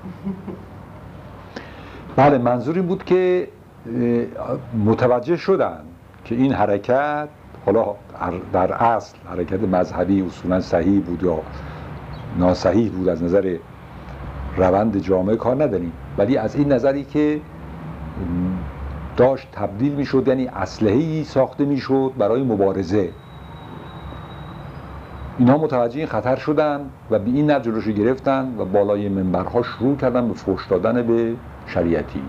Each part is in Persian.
بله منظور این بود که متوجه شدن که این حرکت حالا در اصل حرکت مذهبی اصولا صحیح بود یا ناصحیح بود از نظر روند جامعه کار نداریم. ولی از این نظری که داشت تبدیل می‌شد یعنی اسلحه‌ای ساخته می‌شد برای مبارزه. اینها متوجه این خطر شدن و به این نتیجه رو گرفتن و بالای منبرها شروع کردن به فوش دادن به شریعتی.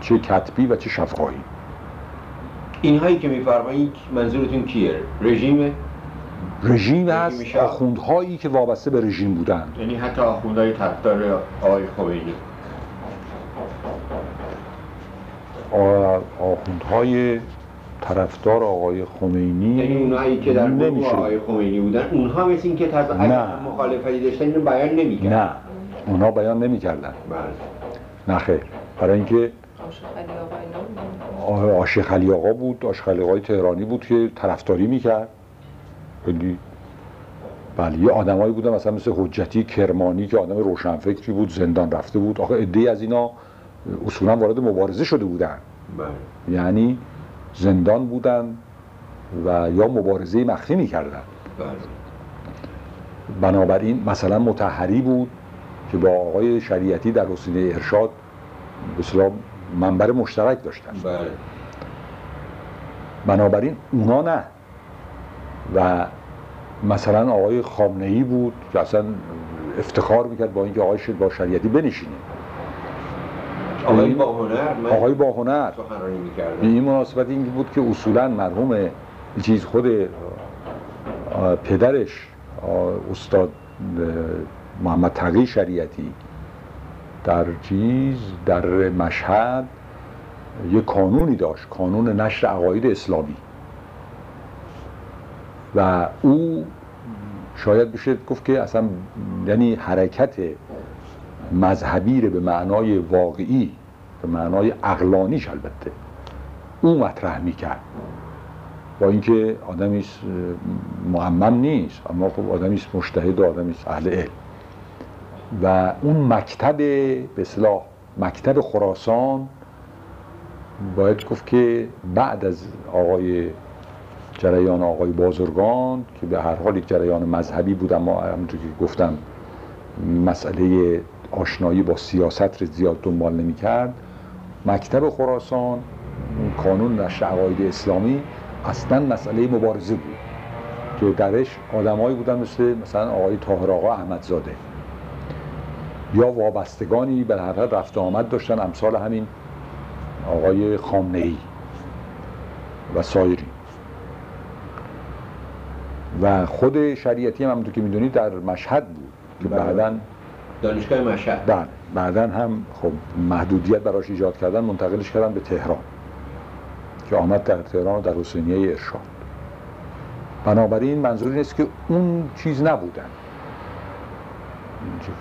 چه کتبی و چه شفاهی اینهایی که میفرمایید منظورتون کیه؟ رژیم رژیم هست آخوندهایی که وابسته به رژیم بودن یعنی حتی آخوندهای طرفدار آقای خمینی. آخوندهای طرفدار آقای خمینی یعنی اونهایی که در گروه آقای خمینی بودن اونها مثل این که طرف نه. مخالفتی داشتن اینو بیان نمی‌کردن. نه. اونها بیان نمی‌کردن. بله. نه خیر. برای اینکه عاشق علی آقا بود عاشق علی آقای تهرانی بود که طرفداری می‌کرد. خیلی بله یه آدمایی بودن مثلا مثل حجتی کرمانی که آدم روشنفکری بود زندان رفته بود. آخه عده از اینا اصولا وارد مبارزه شده بودن. بله. یعنی زندان بودن و یا مبارزه مخفی می‌کردن بله. بنابراین مثلا متحری بود که با آقای شریعتی در حسینه ارشاد به منبر مشترک داشتن بله. بنابراین اونا نه و مثلا آقای خامنه بود که اصلا افتخار می‌کرد با اینکه آقای با شریعتی بنشینه آقای با هنر آقای با هنر این مناسبت این بود که اصولا مرحوم چیز خود پدرش استاد محمد تقی شریعتی در چیز در مشهد یه کانونی داشت کانون نشر عقاید اسلامی. و او شاید بشه گفت که اصلا یعنی حرکت مذهبی رو به معنای واقعی به معنای اقلانیش البته او مطرح می‌کرد. با اینکه آدمی معمم نیست اما خب آدمی مجتهد و آدمی اهل علم. و اون مکتب به اصلاح مکتب خراسان باید گفت که بعد از آقای جریان آقای بازرگان که به هر حال یک جریان مذهبی بود اما همونطور که گفتم مسئله آشنایی با سیاست رو زیاد دنبال نمی کرد مکتب خراسان کانون نشر عقاید اسلامی اصلا مسئله مبارزه بود که درش آدمایی بودن مثل مثلا آقای طاهر آقا احمدزاده یا وابستگانی به هر رفت آمد داشتن امثال همین آقای خامنه ای و سایری و خود شریعتی هم همونطور که می‌دونید در مشهد بود که. بعدا دانشگاه مشهد. بله بعدا هم خب محدودیت براش ایجاد کردن منتقلش کردن به تهران که آمد در تهران در حسینیه ارشاد. بنابراین منظور نیست که اون چیز نبودن.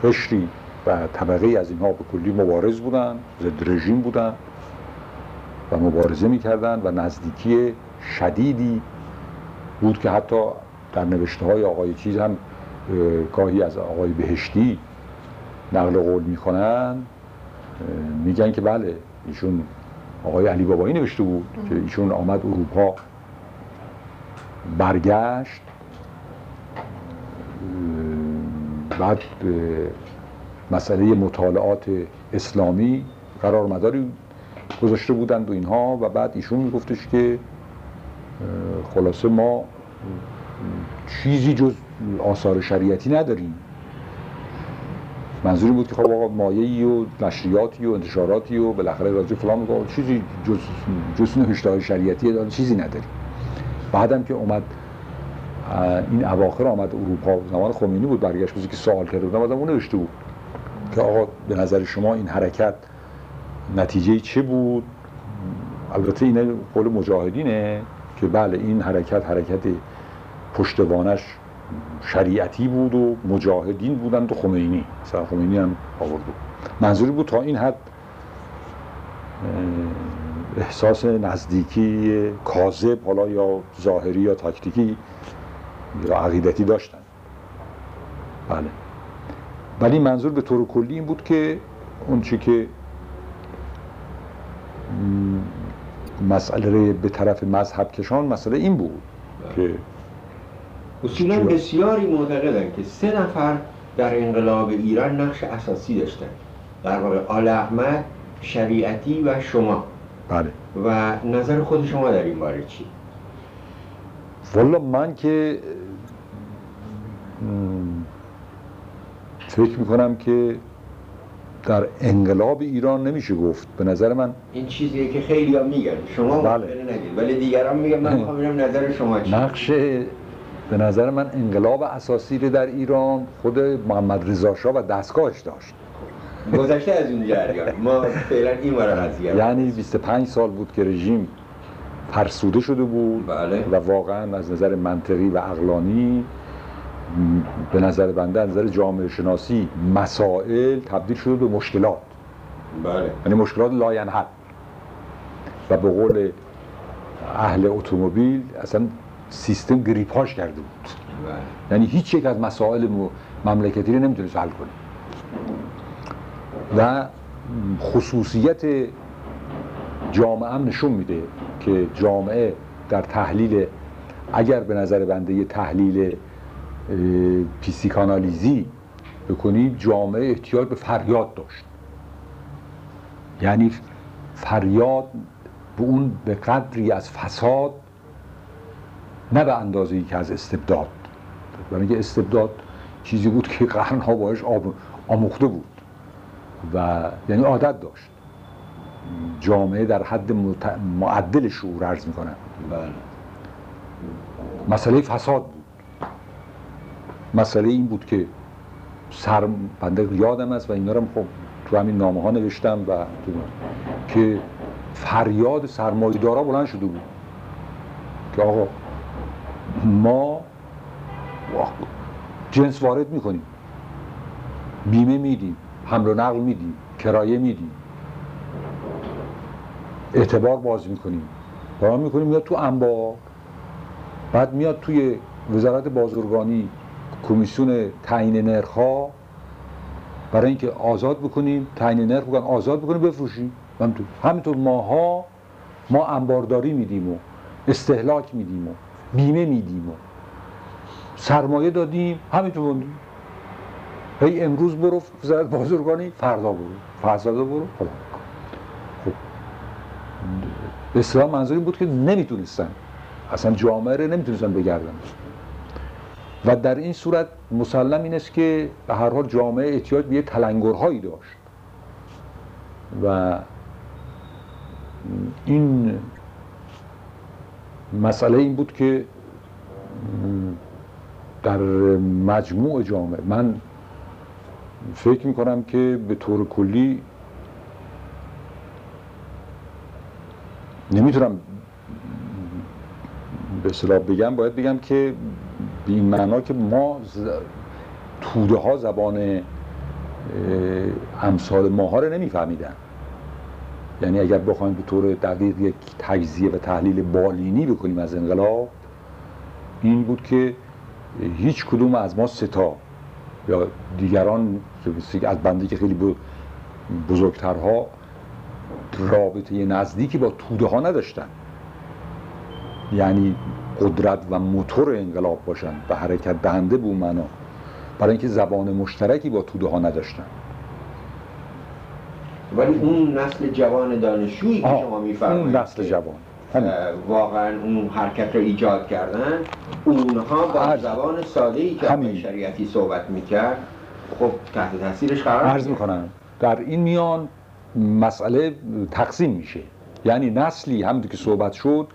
قشری و طبقه از اینها به کلی مبارز بودن ضد رژیم بودن و مبارزه می‌کردن و نزدیکی شدیدی بود که حتی در نوشته های آقای چیز هم گاهی از آقای بهشتی نقل قول می‌کنن میگن که بله ایشون آقای علی بابایی نوشته بود که ایشون آمد اروپا برگشت بعد مسئله مطالعات اسلامی قرار مداری گذاشته بودند و اینها و بعد ایشون میگفتش که خلاصه ما چیزی جز آثار شریعتی نداریم. منظوری بود که خب آقا مایه‌ای و نشریاتی و انتشاراتی و بالاخره راجع فلان میگه چیزی جز جز هشته شریعتی داره چیزی نداریم. بعدم که اومد این اواخر آمد اروپا زمان خمینی بود برگشت که سوال کرده بودم آدم اون نوشته بود که آقا به نظر شما این حرکت نتیجه چه بود؟ البته اینه قول مجاهدینه که بله این حرکت حرکت پشتوانش شریعتی بود و مجاهدین بودند و خمینی. مثلا خمینی هم آورد. بود منظوری بود تا این حد احساس نزدیکی کاذب حالا یا ظاهری یا تاکتیکی یا عقیدتی داشتن. بله. ولی منظور به طور کلی این بود که اون چی که مسئله به طرف مذهب کشان مسئله این بود که اصولا بسیاری معتقدن که سه نفر در انقلاب ایران نقش اساسی داشتن در واقع آل احمد شریعتی و شما. بله. و نظر خود شما در این باره چی؟ والا من که فکر می‌کنم که در انقلاب ایران نمیشه گفت. به نظر من این چیزیه که خیلی ها میگن. شما بله. نگید. ولی دیگران میگن من می‌خوام نظر شما چی. نقش به نظر من انقلاب اساسی در ایران خود محمد رضا شاه و دستگاهش داشت. گذشته از اون جریان. ما فعلا این قضیه یعنی 25 سال بود که رژیم فرسوده شده بود بله. و واقعا از نظر منطقی و عقلانی به نظر بنده از نظر جامعه شناسی مسائل تبدیل شده به مشکلات. بله. یعنی مشکلات لاینحل. و به قول اهل اتومبیل اصلا سیستم گریپاژ کرده بود. بله. یعنی هیچ یک از مسائل مملکتی رو نمی‌تونست حل کنه. و خصوصیت جامعه هم نشون میده که جامعه در تحلیل اگر به نظر بنده یه تحلیل پیسیکانالیزی بکنیم جامعه احتیاج به فریاد داشت. یعنی فریاد به اون به قدری از فساد نه به اندازه ای که از استبداد. برای اینکه استبداد چیزی بود که قرنها باش آموخته بود. و یعنی عادت داشت. جامعه در حد معدل شعور عرض می‌کنن بله. مسئله فساد بود. مسئله این بود که سر بنده یادم است و اینا رو خب تو همین نامه ها نوشتم و که فریاد سرمایه‌دارا بلند شده بود. که آقا ما جنس وارد می‌کنیم. بیمه میدیم حمل و نقل میدیم کرایه میدیم. اعتبار باز می‌کنیم. باز می‌کنیم میاد تو انبار بعد میاد توی وزارت بازرگانی کمیسیون تعیین نرخ برای اینکه آزاد بکنیم تعیین نرخ بکنیم آزاد بکنیم بفروشیم. همینطور. ماها ما انبارداری میدیم و استهلاک میدیم و بیمه میدیم و سرمایه دادیم همینطور موندیم هی امروز برو وزارت بازرگانی فردا برو. فردا برو خدا خب. به اصطلاح منظور بود که نمی‌تونستن. اصلا جامعه رو نمی‌تونستن بگردن. و در این صورت مسلم این است که به هر حال جامعه احتیاج به یه تلنگرهایی داشت. و این مسئله این بود که در مجموع جامعه من فکر می‌کنم که به طور کلی نمی‌تونم به اصطلاح بگم باید بگم که به این معنا که ما توده ها زبان امثال ماها رو نمیفهمیدن. یعنی اگر بخوایم به طور دقیق یک تجزیه و تحلیل بالینی بکنیم از انقلاب این بود که هیچ کدوم از ما ستا یا دیگران از بنده که خیلی بزرگترها رابطه نزدیکی با توده ها نداشتن. یعنی قدرت و موتور انقلاب باشن و حرکت دهنده به معنا برای اینکه زبان مشترکی با توده ها نداشتن. ولی اون نسل جوان دانشجویی که شما میفرمایید اون نسل جوان. واقعا اون حرکت رو ایجاد کردن اونها با زبان ساده ای که همین. شریعتی صحبت می‌کرد خب تحت تاثیرش قرار عرض می‌کنم در این میان مسئله تقسیم میشه. یعنی نسلی همونطور که صحبت شد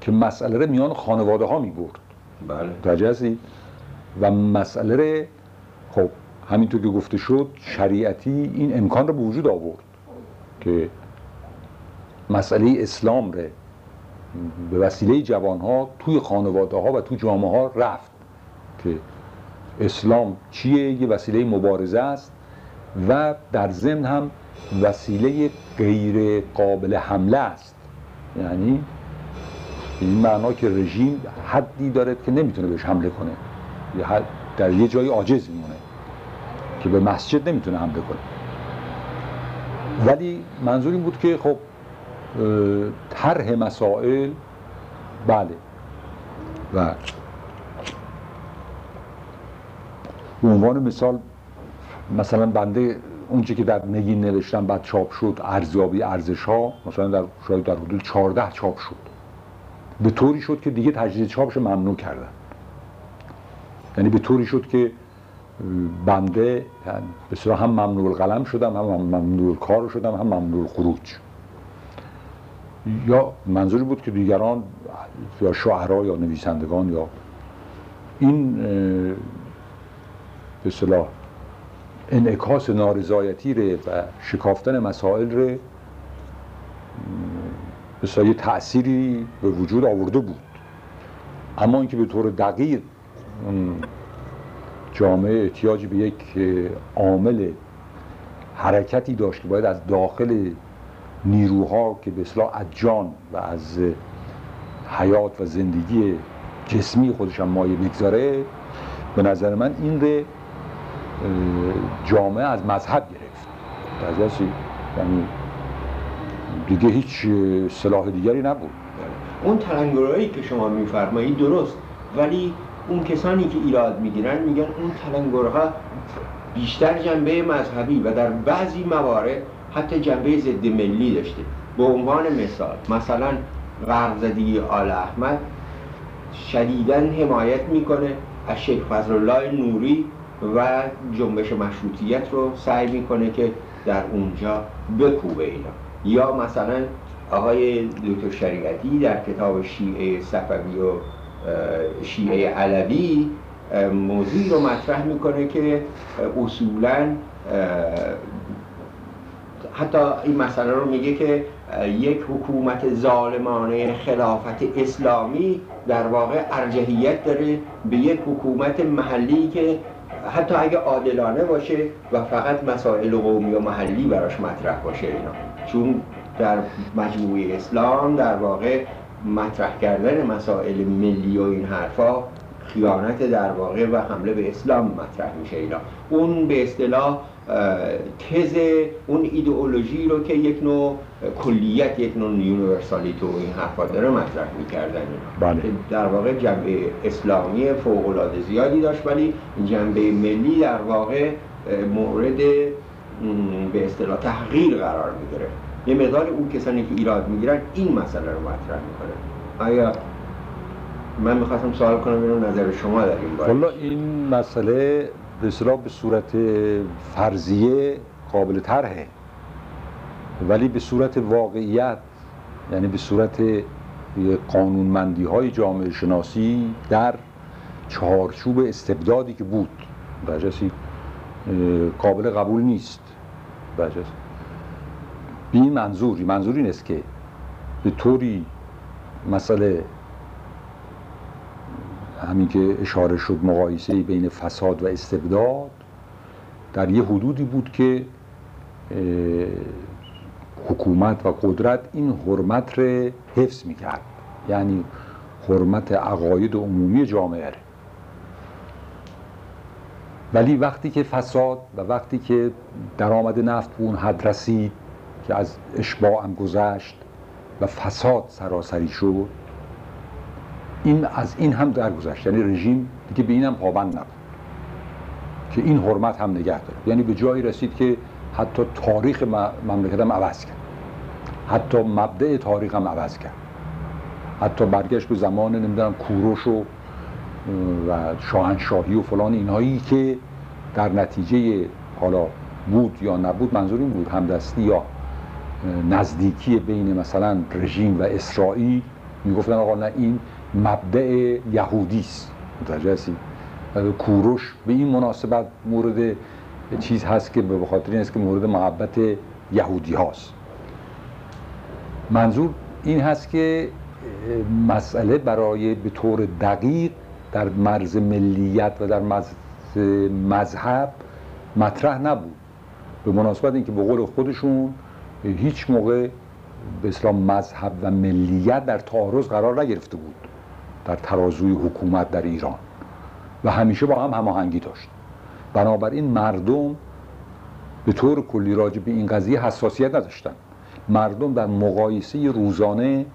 که مسئله رو میان خانواده ها می برد بله و مسئله رو خب همینطور که گفته شد شریعتی این امکان رو به وجود آورد. که مسئله اسلام رو به وسیله جوان ها توی خانواده ها و توی جامعه ها رفت که اسلام چیه؟ یه وسیله مبارزه است و در ضمن هم وسیله غیر قابل حمله است. یعنی این معنا که رژیم حدی داره که نمی‌تونه بهش حمله کنه. در یه جایی عاجز میمونه که به مسجد نمی‌تونه حمله کنه. ولی منظور این بود که خب طرح مسائل بله. و به عنوان مثال مثلا بنده اونچه که در نگین نوشتم بعد چاپ شد ارزیابی ارزش ها مثلا در شاید در حدود 14 چاپ شد. به طوری شد که دیگه تجدید چاپش ممنوع کردن. یعنی به طوری شد که بنده یعنی به هم ممنوع قلم شدم هم ممنوع کار شدم هم ممنوع خروج. یا منظوری بود که دیگران یا شعرا یا نویسندگان یا این به صلاح انعکاس نارضایتی ره و شکافتن مسائل ره به یه تأثیری به وجود آورده بود. اما اینکه به طور دقیق جامعه احتیاج به یک عامل حرکتی داشت که باید از داخل نیروها که به اصلاح از جان و از حیات و زندگی جسمی خودش هم مایه بگذاره به نظر من این ره جامعه از مذهب گرفت. در یعنی دیگه هیچ سلاح دیگری نبود. اون تلنگرهایی که شما میفرمایید درست ولی اون کسانی که ایراد می‌گیرن میگن اون تلنگرها بیشتر جنبه مذهبی و در بعضی موارد حتی جنبه ضد ملی داشته. به عنوان مثال مثلا غربزدی آل احمد شدیدا حمایت می‌کنه از شیخ فضل الله نوری و جنبش مشروطیت رو سعی می‌کنه که در اونجا بکوبه اینا. یا مثلا آقای دکتر شریعتی در کتاب شیعه صفوی و شیعه علوی موضوعی رو مطرح می‌کنه که اصولا حتی این مسئله رو میگه که یک حکومت ظالمانه خلافت اسلامی در واقع ارجحیت داره به یک حکومت محلی که حتی اگه عادلانه باشه و فقط مسائل قومی و محلی براش مطرح باشه اینا. چون در مجموعه اسلام در واقع مطرح کردن مسائل ملی و این حرفا خیانت در واقع و حمله به اسلام مطرح میشه اینا. اون به اصطلاح تز اون ایدئولوژی رو که یک نوع کلیت یک نوع یونیورسالیت و این حرفا داره مطرح می‌کردن بله. در واقع جنبه اسلامی فوق العاده زیادی داشت ولی جنبه ملی در واقع مورد به اصطلاح تحقیر قرار می‌گیره یه مقدار اون کسانی که ایراد می‌گیرن این مسئله رو مطرح می‌کنه. آیا من می‌خواستم سوال کنم ببینم نظر شما در این باره. این مسئله به به صورت فرضیه قابل طرحه. ولی به صورت واقعیت یعنی به صورت قانونمندی های جامعه شناسی در چهارچوب استبدادی که بود. برجسی قابل قبول نیست. برجسی به این منظور منظور این که به طوری مسئله همین که اشاره شد مقایسه بین فساد و استبداد در یه حدودی بود که حکومت و قدرت این حرمت رو حفظ می‌کرد. یعنی حرمت عقاید عمومی جامعه رو. ولی وقتی که فساد و وقتی که درآمد نفت به اون حد رسید که از اشباع هم گذشت و فساد سراسری شد این از این هم درگذشت. یعنی رژیم دیگه به این پابند نبود که این حرمت هم نگه داره یعنی به جایی رسید که حتی تاریخ مملکت هم عوض کرد. حتی مبدع تاریخ هم عوض کرد. حتی برگشت به زمان نمی‌دونم کوروش و و شاهنشاهی و فلان اینهایی که در نتیجه حالا بود یا نبود منظور این بود همدستی یا نزدیکی بین مثلا رژیم و اسرائیل می‌گفتن آقا نه این مبدع یهودی است. متوجه کوروش به این مناسبت مورد چیز هست که به خاطر این است که مورد محبت یهودی هاست. منظور این هست که مسئله برای به طور دقیق در مرز ملیت و در مرز مذهب مطرح نبود. به مناسبت اینکه به قول خودشون هیچ موقع به اسلام مذهب و ملیت در تعارض قرار نگرفته بود در ترازوی حکومت در ایران. و همیشه با هم هماهنگی داشت. بنابراین مردم به طور کلی راجع به این قضیه حساسیت نداشتن مردم در مقایسه روزانه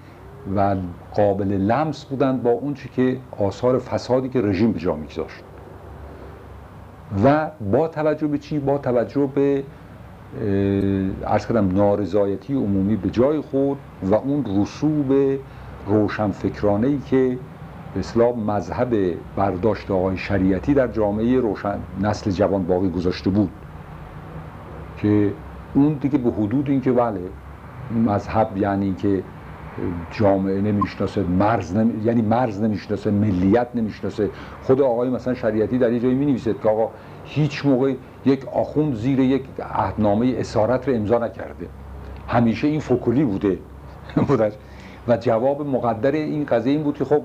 و قابل لمس بودند با اون که آثار فسادی که رژیم به جا میگذاشت. و با توجه به چی؟ با توجه به ارز کردم نارضایتی عمومی به جای خود و اون رسوب روشنفکرانه ای که به اصلاح مذهب برداشت آقای شریعتی در جامعه روشن نسل جوان باقی گذاشته بود که اون دیگه به حدود این که بله مذهب یعنی که جامعه نمی‌شناسه مرز نمی... یعنی مرز نمی‌شناسه ملیت نمی‌شناسه. خود آقای مثلا شریعتی در یه جایی می که آقا هیچ موقع یک آخوند زیر یک عهدنامه اسارت رو امضا نکرده. همیشه این فکلی بوده. و جواب مقدر این قضیه این بود که خب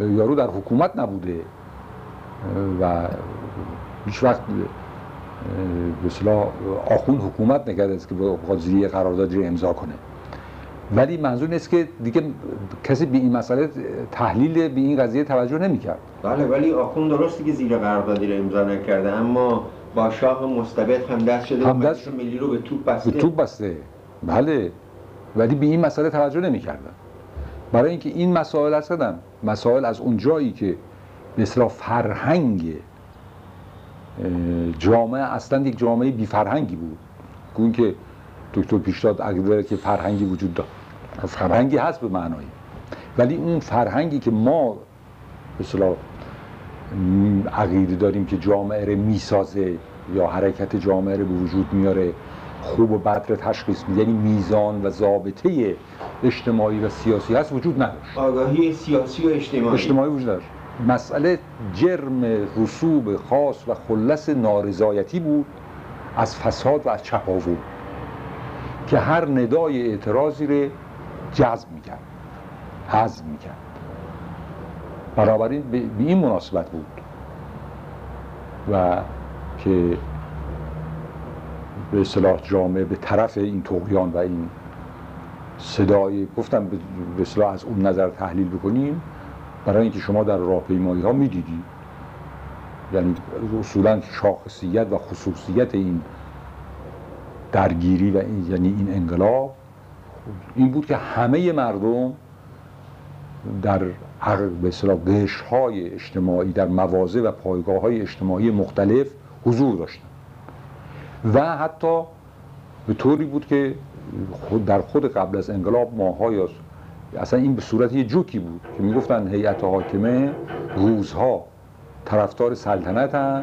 یارو در حکومت نبوده. و هیچ وقت به آخون حکومت نکرده است که با زیر قرارداد امضا کنه. ولی منظور نیست که دیگه کسی به این مسئله تحلیل به این قضیه توجه نمی‌کرد. بله ولی آخون درستی که زیر قراردادی رو امضا نکرده اما با شاه مستبد هم دست شده هم دست ملی رو به توپ بسته. به توپ بسته. بله. ولی به این مسئله توجه نمی‌کردن. برای اینکه این مسائل هستن مسائل از اون جایی که به فرهنگ جامعه اصلا یک جامعه بی فرهنگی بود. اون که دکتر پیشداد عقیده که فرهنگی وجود دارد. فرهنگی هست به معنایی ولی اون فرهنگی که ما مثلا عقیده داریم که جامعه رو می‌سازه یا حرکت جامعه رو به وجود میاره خوب و بد رو تشخیص میده. یعنی میزان و ضابطه اجتماعی و سیاسی هست وجود نداشت. آگاهی سیاسی و اجتماعی. اجتماعی وجود نداشت. مسئله جرم رسوب خاص و خلص نارضایتی بود از فساد و از چپاول که هر ندای اعتراضی رو جذب می‌کرد حذف می‌کرد. بنابراین به این مناسبت بود و که به اصطلاح جامعه به طرف این توقیان و این صدای گفتم به اصطلاح از اون نظر تحلیل بکنیم برای اینکه شما در راهپیمایی ها می‌دیدی یعنی اصولا شاخصیت و خصوصیت این درگیری و این یعنی این انقلاب این بود که همه مردم در به های اجتماعی در مواضع و پایگاه های اجتماعی مختلف حضور داشتن. و حتی به طوری بود که خود در خود قبل از انقلاب ماهای اصلا این به صورت یه جوکی بود که می‌گفتن هیئت حاکمه روزها طرفدار سلطنت هم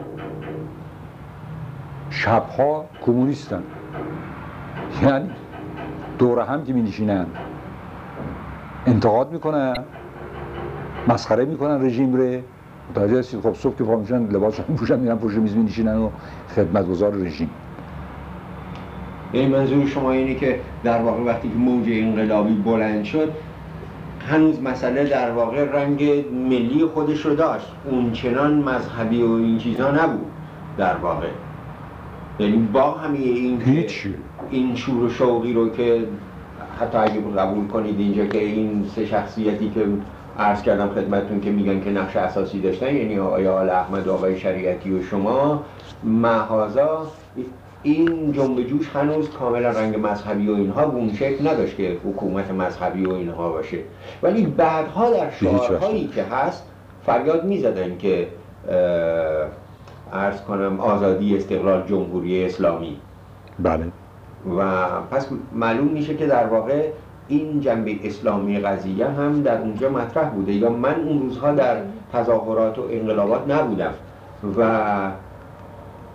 شبها کمونیستن. یعنی دور هم که می نشینن انتقاد می‌کنن. مسخره می‌کنن رژیم ره متوجه هستید؟ خب صبح که پا میشن لباسشون پوشن میرن پشت میز نشینن و خدمتگزار رژیم. یعنی منظور شما اینه که در واقع وقتی که موج انقلابی بلند شد هنوز مسئله در واقع رنگ ملی خودش رو داشت. اون چنان مذهبی و این چیزا نبود در واقع. یعنی با همه این این شور و شوقی رو که حتی اگه قبول کنید اینجا که این سه شخصیتی که عرض کردم خدمتتون که میگن که نقش اساسی داشتن یعنی آقای آل احمد و آقای شریعتی و شما محازا این جنب جوش هنوز کاملا رنگ مذهبی و اینها به اون شکل نداشت که حکومت مذهبی و اینها باشه. ولی بعدها در شعارهایی که هست فریاد می‌زدن که عرض کنم آزادی استقلال جمهوری اسلامی. بله. و پس معلوم میشه که در واقع این جنبه اسلامی قضیه هم در اونجا مطرح بوده یا من اون روزها در تظاهرات و انقلابات نبودم. و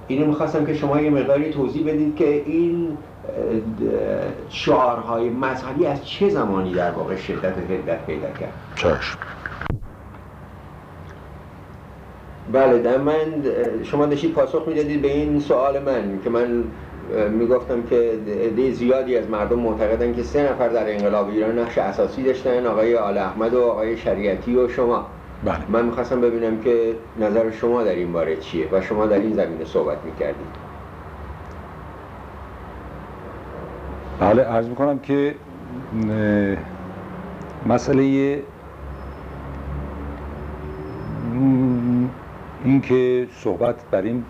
اینو می‌خواستم که شما یه مقداری توضیح بدید که این شعارهای مذهبی از چه زمانی در واقع شدت هدت پیدا کرد؟ چشم. بله در من شما داشتید پاسخ می‌دادید به این سوال من که من می‌گفتم که عده زیادی از مردم معتقدن که سه نفر در انقلاب ایران نقش اساسی داشتن آقای آل احمد و آقای شریعتی و شما بله. من می‌خواستم ببینم که نظر شما در این باره چیه و شما در این زمینه صحبت می‌کردید بله عرض می‌کنم که مسئله این که صحبت بر این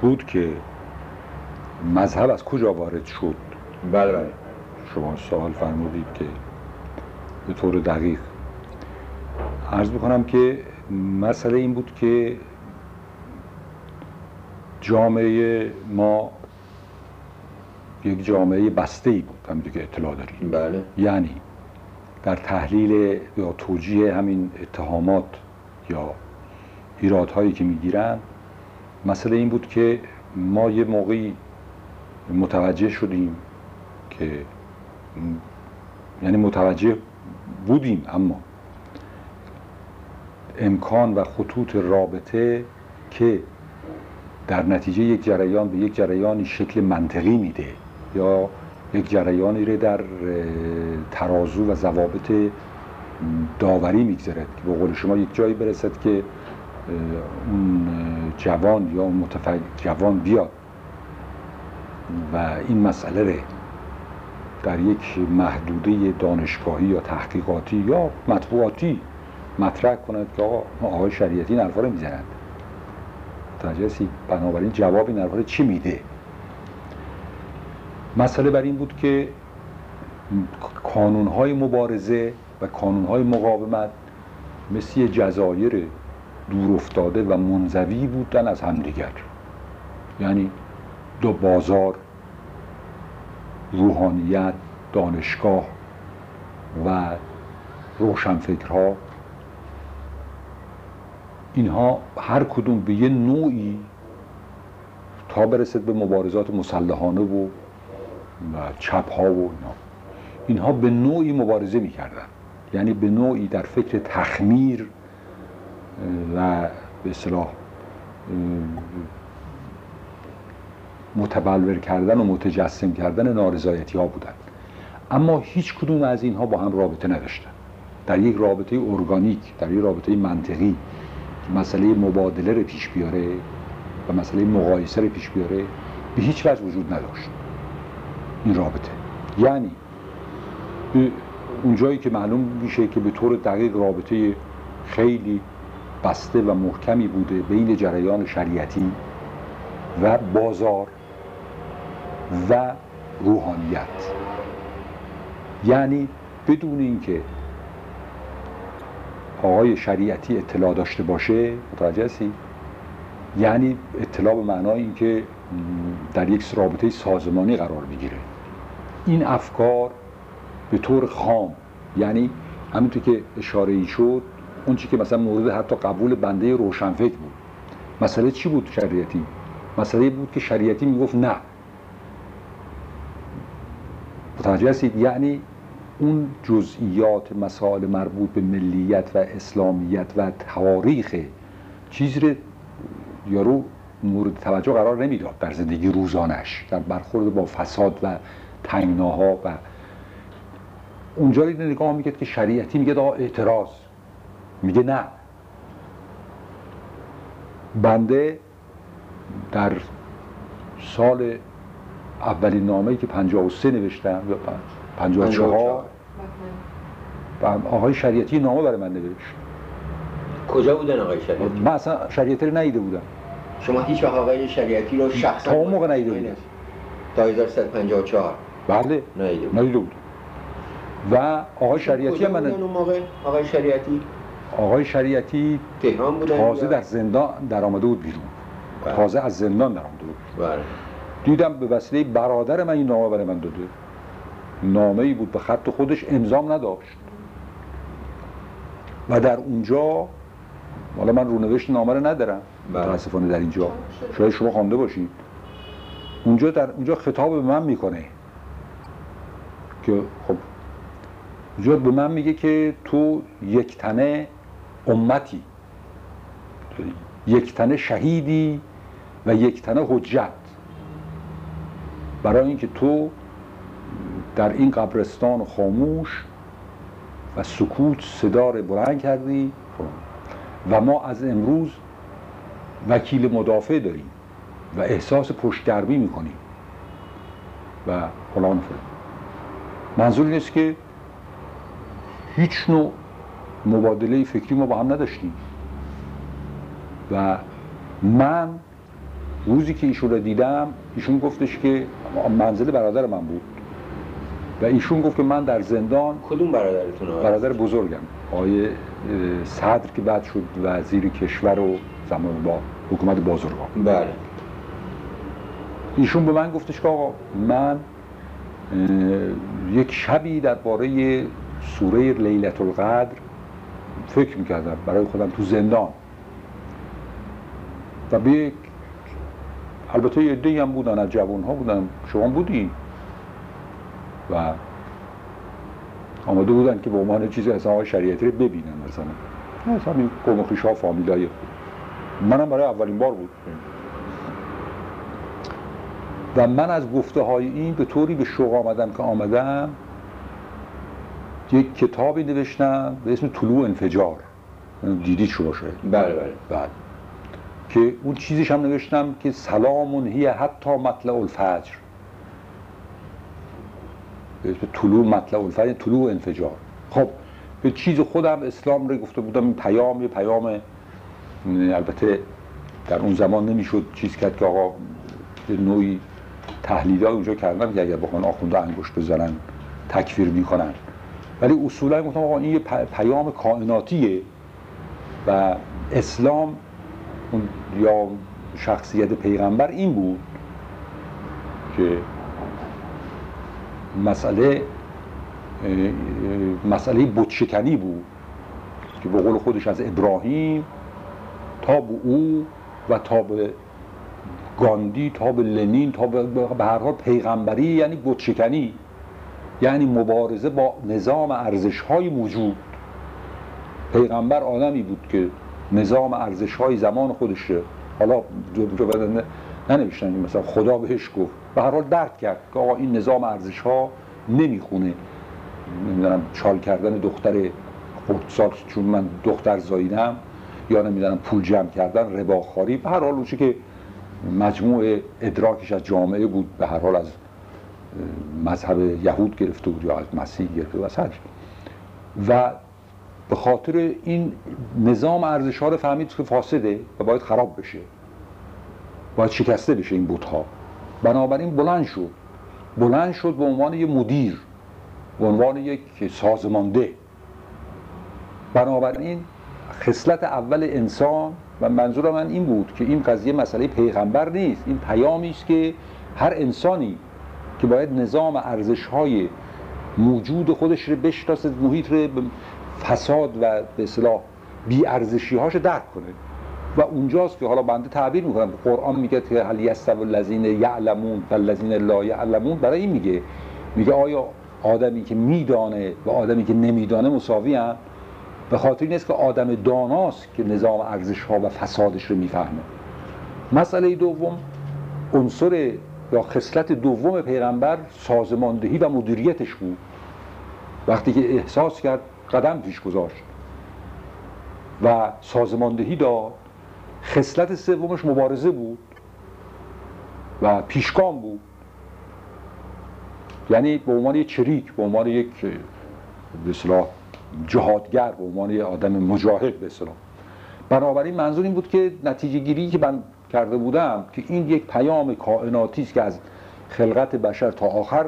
بود که مذهب از کجا وارد شد؟ بله بله. شما سوال فرمودید که به طور دقیق. عرض می‌کنم که مسئله این بود که جامعه ما یک جامعه بسته ای بود همینطور که اطلاع داریم. بله. یعنی در تحلیل یا توجیه همین اتهامات یا ایرادهایی که می‌گیرن. مسئله این بود که ما یه موقعی متوجه شدیم که یعنی متوجه بودیم اما امکان و خطوط رابطه که در نتیجه یک جریان به یک جریانی شکل منطقی میده یا یک جریانی رو در ترازو و ضوابط داوری می‌گذارد که به قول شما یک جایی برسد که اون جوان یا متفق جوان بیاد و این مسئله رو در یک محدوده دانشگاهی یا تحقیقاتی یا مطبوعاتی مطرح کند که آقا آقای شریعتی این حرفا رو متوجه بنابراین جواب این چی میده؟ مسئله بر این بود که کانونهای مبارزه و کانونهای مقاومت مثل جزایر دور افتاده و منزوی بودن از همدیگر. یعنی دو بازار روحانیت دانشگاه و روشنفکرها. اینها هر کدوم به یه نوعی تا برسد به مبارزات مسلحانه و چپ ها و اینا. اینها به نوعی مبارزه می‌کردن. یعنی به نوعی در فکر تخمیر و به اصطلاح متبلور کردن و متجسم کردن نارضایتی ها بودن. اما هیچ کدوم از اینها با هم رابطه نداشتن. در یک رابطه ارگانیک در یک رابطه منطقی مسئله مبادله رو پیش بیاره و مسئله مقایسه رو پیش بیاره به هیچ وجه وجود نداشت. این رابطه. یعنی اونجایی که معلوم میشه که به طور دقیق رابطه خیلی بسته و محکمی بوده بین جریان شریعتی و بازار و روحانیت. یعنی بدون اینکه آقای شریعتی اطلاع داشته باشه متوجه هستی یعنی اطلاع به معنای اینکه در یک رابطه سازمانی قرار می‌گیره. این افکار به طور خام یعنی همینطور که اشاره ای شد اون چی که مثلا مورد حتی قبول بنده روشنفکر بود. مسئله چی بود شریعتی؟ مسئله بود که شریعتی می‌گفت نه. متوجه هستید؟ یعنی اون جزئیات مسائل مربوط به ملیت و اسلامیت و تاریخ چیزی رو یارو مورد توجه قرار نمی‌داد در زندگی روزانش در برخورد با فساد و تنگناها و اونجا نگاه می‌کرد که شریعتی میگه اعتراض. میگه نه. بنده در سال اولین نامه‌ای که 53 نوشتم یا 54 و آقای شریعتی نامه برای من نوشت. کجا بودن آقای شریعتی؟ من اصلا شریعتی رو نیده بودم. شما هیچ وقت آقای شریعتی رو شخصا تا اون موقع نیده بودم. تا 1154 بله. نیده بود نیده بود و آقای شریعتی هم من اون موقع آقای شریعتی؟ آقای شریعتی تهران بودن تازه؟ در زندان در آمده بود بیرون. بله. تازه از زندان در آمده بود. بله. دیدم به وسیله برادر من این نامه برای من داده. نامه ای بود به خط خودش امضام نداشت. و در اونجا حالا من رونوشت نامه رو ندارم بله. متاسفانه در اینجا. شاید شما خوانده باشید. اونجا در اونجا خطاب به من می‌کنه. که خب اونجا به من میگه که تو یک تنه امتی. یک تنه شهیدی و یک تنه حجت. برای اینکه تو در این قبرستان خاموش و سکوت صدا بلند کردی و ما از امروز وکیل مدافع داریم و احساس پشتگرمی می‌کنیم. و فلان فلان. منظور این است که هیچ نوع مبادله فکری ما با هم نداشتیم. و من روزی که ایشون رو دیدم ایشون گفتش که منزل برادر من بود. و ایشون گفت که من در زندان کدوم برادرتون؟ برادر بزرگم. آقای اه، صدر که بعد شد وزیر کشور و زمان با حکومت بازرگان. بله. ایشون به من گفتش که آقا من یک شبی درباره سوره لیلت القدر فکر می‌کردم برای خودم تو زندان. و به یک البته یه عده‌ای هم بودن از جوان ها بودن. شما بودی؟ و آماده بودن که به عنوان چیز اصلا شریعتی رو ببینن مثلا. مثلا این قوم فامیلای منم برای اولین بار بود. و من از گفته های این به طوری به شوق آمدم که آمدم یک کتابی نوشتم به اسم طلوع انفجار. دیدید شما شاید. بله بله. بعد که اون چیزیش هم نوشتم که سلامون هی حتی مطلع الفجر. به اسم طلوع مطلع الفجر یعنی طلوع انفجار. خب به چیز خودم اسلام رو گفته بودم این پیام یه پیام م، البته در اون زمان نمی‌شد چیز کرد که آقا به نوعی تحلیل اونجا کردن که اگر بخوان آخونده انگشت بزنن تکفیر می‌کنن. ولی اصولا گفتم آقا این یه پیام کائناتیه و اسلام اون یا شخصیت پیغمبر این بود که مسئله مسئله بتشکنی بود که به قول خودش از ابراهیم تا به او و تا به گاندی تا به لنین تا به هر حال پیغمبری یعنی بتشکنی. یعنی مبارزه با نظام ارزش های موجود پیغمبر آدمی بود که نظام ارزش های زمان خودشه حالا جو بدن ننوشتن مثلا خدا بهش گفت. به هر حال درک کرد که آقا این نظام ارزش ها نمی‌خونه. نمی‌دونم چال کردن دختر خردسال چون من دختر زاییدم یا نمی‌دونم پول جمع کردن رباخاری. به هر حال اون که مجموع ادراکش از جامعه بود به هر حال از مذهب یهود گرفته بود یا از مسیح گرفته چی. و به خاطر این نظام ارزش ها رو فهمید که فاسده و باید خراب بشه. باید شکسته بشه این بتها. بنابراین بلند شد. بلند شد به عنوان یک مدیر. به عنوان یک سازمانده. بنابراین خصلت اول انسان و منظور من این بود که این قضیه مسئله پیغمبر نیست. این پیامی است که هر انسانی که باید نظام ارزش های موجود خودش رو بشناسه محیط رو فساد و به اصطلاح بی ارزشی هاش درک کنه. و اونجاست که حالا بنده تعبیر می‌کنم. قرآن میگه که هل یستوی الذین یعلمون و الذین لا یعلمون. برای این میگه. میگه آیا آدمی که میدانه و آدمی که نمیدانه مساوی هم به خاطر این است که آدم داناست که نظام ارزش ها و فسادش رو می‌فهمه. مسئله دوم عنصر یا خصلت دوم پیغمبر سازماندهی و مدیریتش بود. وقتی که احساس کرد قدم پیش گذاشت و سازماندهی داد خصلت سومش مبارزه بود و پیشگام بود. یعنی به عنوان یک چریک به عنوان یک به اصطلاح جهادگر به عنوان یک آدم مجاهد به اصطلاح. بنابراین منظور این بود که نتیجه گیری که من کرده بودم که این یک پیام کائناتی است که از خلقت بشر تا آخر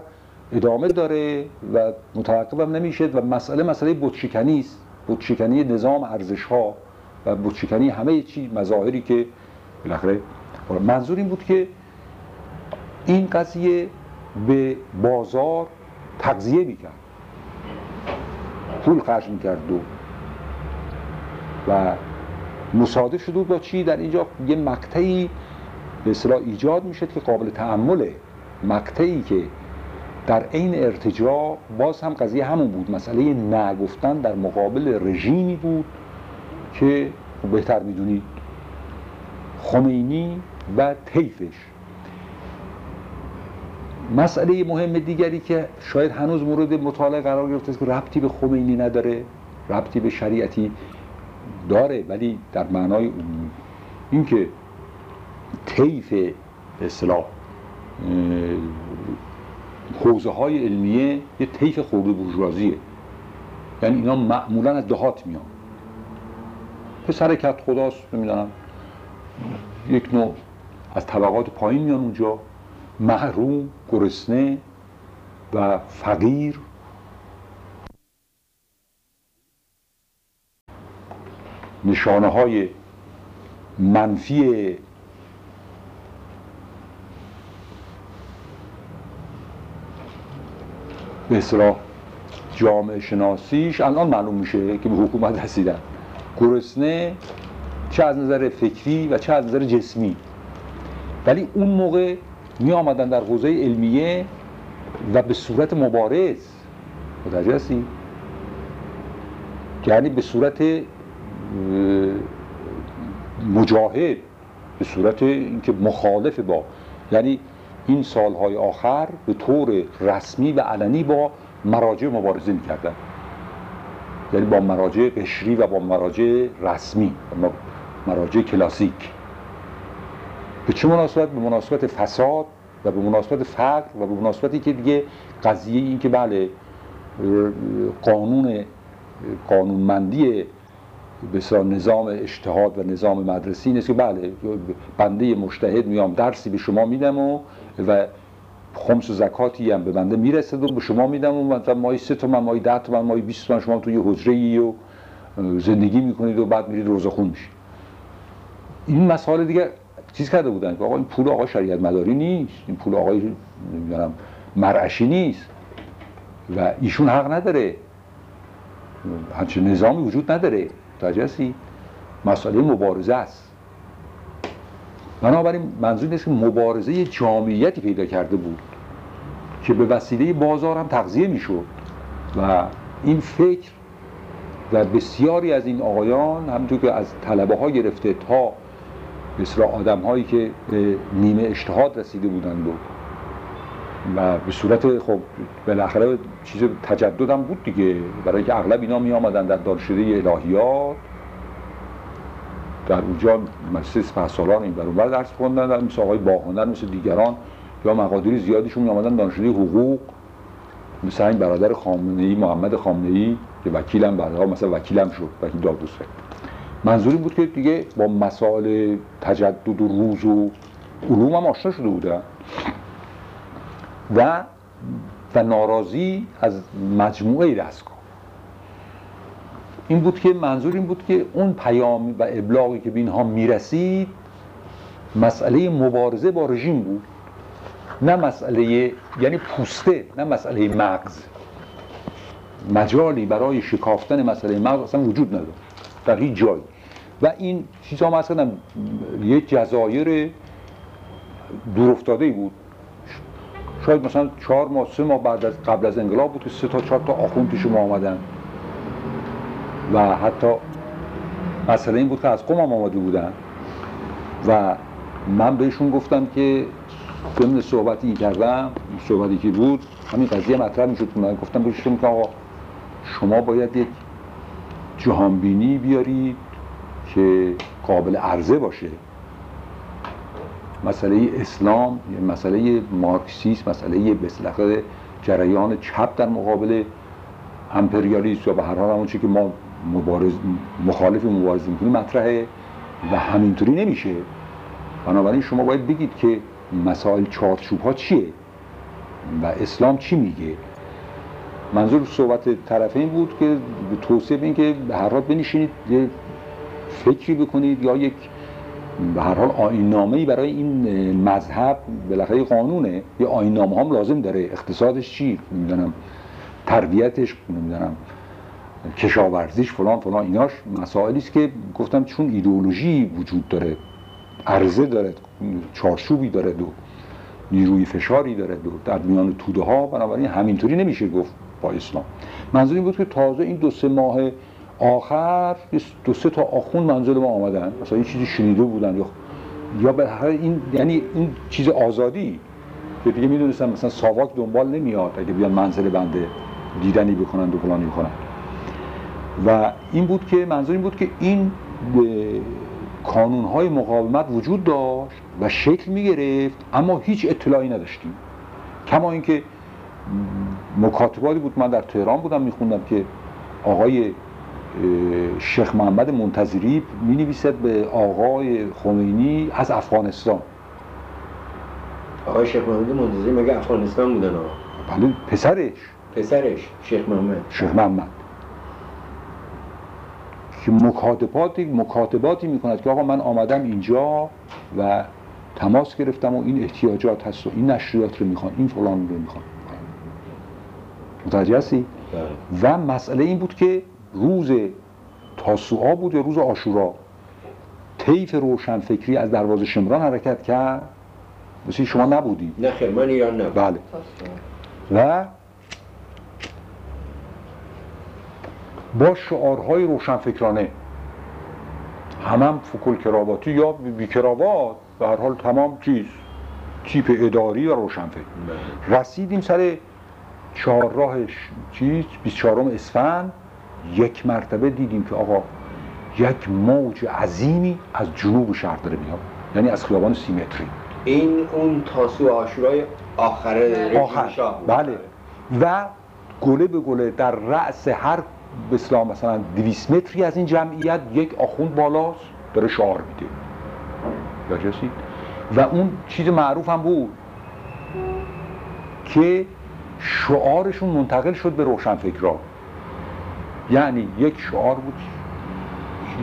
ادامه داره و متوقفم نمیشه و مسئله مسئله بتشکنی است. بتشکنی نظام ارزش ها و بتشکنی همه چی مظاهری که بالاخره منظور این بود که این قضیه به بازار تغذیه می‌کرد. پول خرج می‌کرد و مصادف شده با چی؟ در اینجا یه مقطعی به اصطلاح ایجاد می‌شد که قابل تحمله مقطعی که در عین ارتجاع باز هم قضیه همون بود. مسئله نگفتن در مقابل رژیمی بود که بهتر می‌دونید خمینی و طیفش. مسئله مهم دیگری که شاید هنوز مورد مطالعه قرار گرفته است که ربطی به خمینی نداره ربطی به شریعتی داره ولی در معنای عمومی اینکه طیف به اصطلاح حوزه های علمیه یه طیف خورده بورژوازیه. یعنی اینا معمولا از دهات میان. پسر کت خداست نمی‌دونم. یک نوع از طبقات پایین میان اونجا. محروم گرسنه و فقیر. نشانه های منفی به اصطلاح جامعه شناسیش الان معلوم میشه که به حکومت رسیدن گرسنه چه از نظر فکری و چه از نظر جسمی ولی اون موقع می آمدن در حوزه علمیه و به صورت مبارز متوجه هستی؟ یعنی به صورت مجاهد به صورت اینکه مخالف با یعنی این سالهای آخر به طور رسمی و علنی با مراجع مبارزه می‌کردن یعنی با مراجع قشری و با مراجع رسمی مراجع کلاسیک به چه مناسبت؟ به مناسبت فساد و به مناسبت فقر و به مناسبتی که دیگه قضیه این که بله قانون قانونمندی بسیار نظام اجتهاد و نظام مدرسی نیست که بله بنده مشتهد میام درسی به شما میدم و و خمس و زکاتی هم به بنده می‌رسه و به شما میدم و مثلا مایی سه تومن مایی ده تومن مایی 20 تومن شما تو یه حجره ای و زندگی می‌کنید و بعد میرید روزه خون میشید. این مسائل دیگه چیز کرده بودن که آقا این پول آقا شریعت مداری نیست این پول آقای نمی‌دونم مرعشی نیست و ایشون حق نداره. همچین نظامی وجود نداره. تجسی مسئله مبارزه است. بنابراین منظور نیست که مبارزه جامعیتی پیدا کرده بود که به وسیله بازار هم تغذیه می‌شد. و این فکر و بسیاری از این آقایان همونطور که از طلبه ها گرفته تا مثل آدم هایی که نیمه اجتهاد رسیده بودند و و به صورت خب بالاخره چیز تجدد هم بود دیگه. برای که اغلب اینا می آمدن در دانشکده الهیات. در اونجا مجلس فحصالان این برون درس خوندن در مثل آقای باهنر مثل دیگران یا مقادیری زیادیشون می آمدن دانشکده حقوق. مثل این برادر خامنه ای محمد خامنه ای که وکیلم بعدها مثلا وکیلم شد وکیل دادوسه منظوری بود که دیگه با مسائل تجدد و روز و علوم هم آشنا شده بودن و و ناراضی از مجموعه دستگاه این بود که منظور این بود که اون پیام و ابلاغی که به اینها می‌رسید مسئله مبارزه با رژیم بود نه مسئله یعنی پوسته نه مسئله مغز. مجالی برای شکافتن مسئله مغز اصلا وجود نداره در هیچ جایی. و این چیزها مثلا یه جزایر دورافتاده بود. شاید مثلا چهار ماه سه ماه بعد از قبل از انقلاب بود که سه تا چهار تا آخوند پیش ما آمدن. و حتی مسئله این بود که از قوم هم آمده بودن. و من بهشون گفتم که ضمن صحبتی کردم صحبتی که بود همین قضیه مطرح می‌شد. من گفتم بهشون که آقا شما باید یک جهانبینی بیارید که قابل عرضه باشه. مسئله اسلام مسئله مارکسیسم مسئله به جریان چپ در مقابل امپریالیسم یا به هر حال که ما مبارز مخالف مبارزه می‌کنیم مطرحه و همینطوری نمیشه. بنابراین شما باید بگید که مسائل چارچوب ها چیه و اسلام چی میگه. منظور صحبت طرفین بود که توصیه این که به هر حال بنشینید یه فکری بکنید یا یک به هر حال آینامه برای این مذهب بالاخره قانونه. یه آینامه هم لازم داره. اقتصادش چی؟ نمی‌دونم. تربیتش نمی‌دونم. کشاورزیش فلان فلان. ایناش مسائلی است که گفتم چون ایدئولوژی وجود داره عرضه داره چارچوبی داره دو نیروی فشاری داره دو در میان توده ها بنابراین همینطوری نمیشه گفت با اسلام. منظور بود که تازه این دو سه ماه آخر دو سه تا آخون منزل ما آمدن. مثلا این چیزی شنیده بودن یا یا به هر این یعنی این چیز آزادی. که دیگه می‌دونستم مثلا ساواک دنبال نمیاد اگه بیان منزل بنده دیدنی بکنن و فلانی بکنن. و این بود که منظور این بود که این کانون های مقاومت وجود داشت و شکل می گرفت اما هیچ اطلاعی نداشتیم. کما اینکه مکاتباتی بود. من در تهران بودم میخوندم که آقای شیخ محمد منتظری می نویسد به آقای خمینی از افغانستان. آقای شیخ محمد منتظری مگه افغانستان بودن آقا؟ بله پسرش. پسرش شیخ محمد. شیخ محمد. که مکاتباتی مکاتباتی می‌کند که آقا من آمدم اینجا و تماس گرفتم و این احتیاجات هست و این نشریات رو می‌خوان این فلان رو می‌خوان. متوجه هستی؟ بله. و مسئله این بود که روز تاسوعا بود یا روز آشورا طیف روشنفکری از دروازه شمران حرکت کرد. مثل شما نبودی. نه خیر من ایران نبود بله. و با شعارهای روشنفکرانه هم هم فکل کراواتی یا بی کراوات به هر حال تمام چیز تیپ اداری و روشنفکر. بله. رسیدیم سر چهارراهش. چیز؟ 24 اسفند. یک مرتبه دیدیم که آقا یک موج عظیمی از جنوب شهر داره میاد یعنی از خیابان سیمتری این اون تاسو آشورای آخر رژیم آخر. شاه بله. و گله به گله در رأس هر به اصطلاح مثلا 200 متری از این جمعیت یک آخوند بالاست داره شعار میده. یا و اون چیز معروف هم بود که شعارشون منتقل شد به روشنفکرا یعنی یک شعار بود.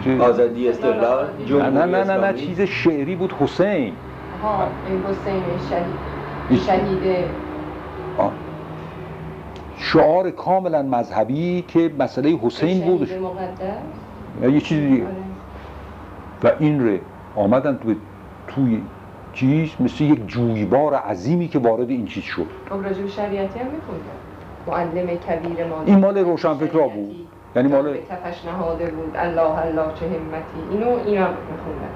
چیز آزادی استقلال نه جمهوری نه نه نه, نه. چیز شعری بود حسین. ها این حسین شهید. شهید. آه. شعار کاملا مذهبی که مسئله حسین بود یه چیز دیگه. آره. و این ره آمدن تو توی چیز مثل یک جویبار عظیمی که وارد این چیز شد. خب راجع به شریعتی هم میخوندن معلم کبیر ما این مال روشنفکرا بود. یعنی مال- کفش نهاده بود. الله الله چه همتی. اینو اینا میخوندن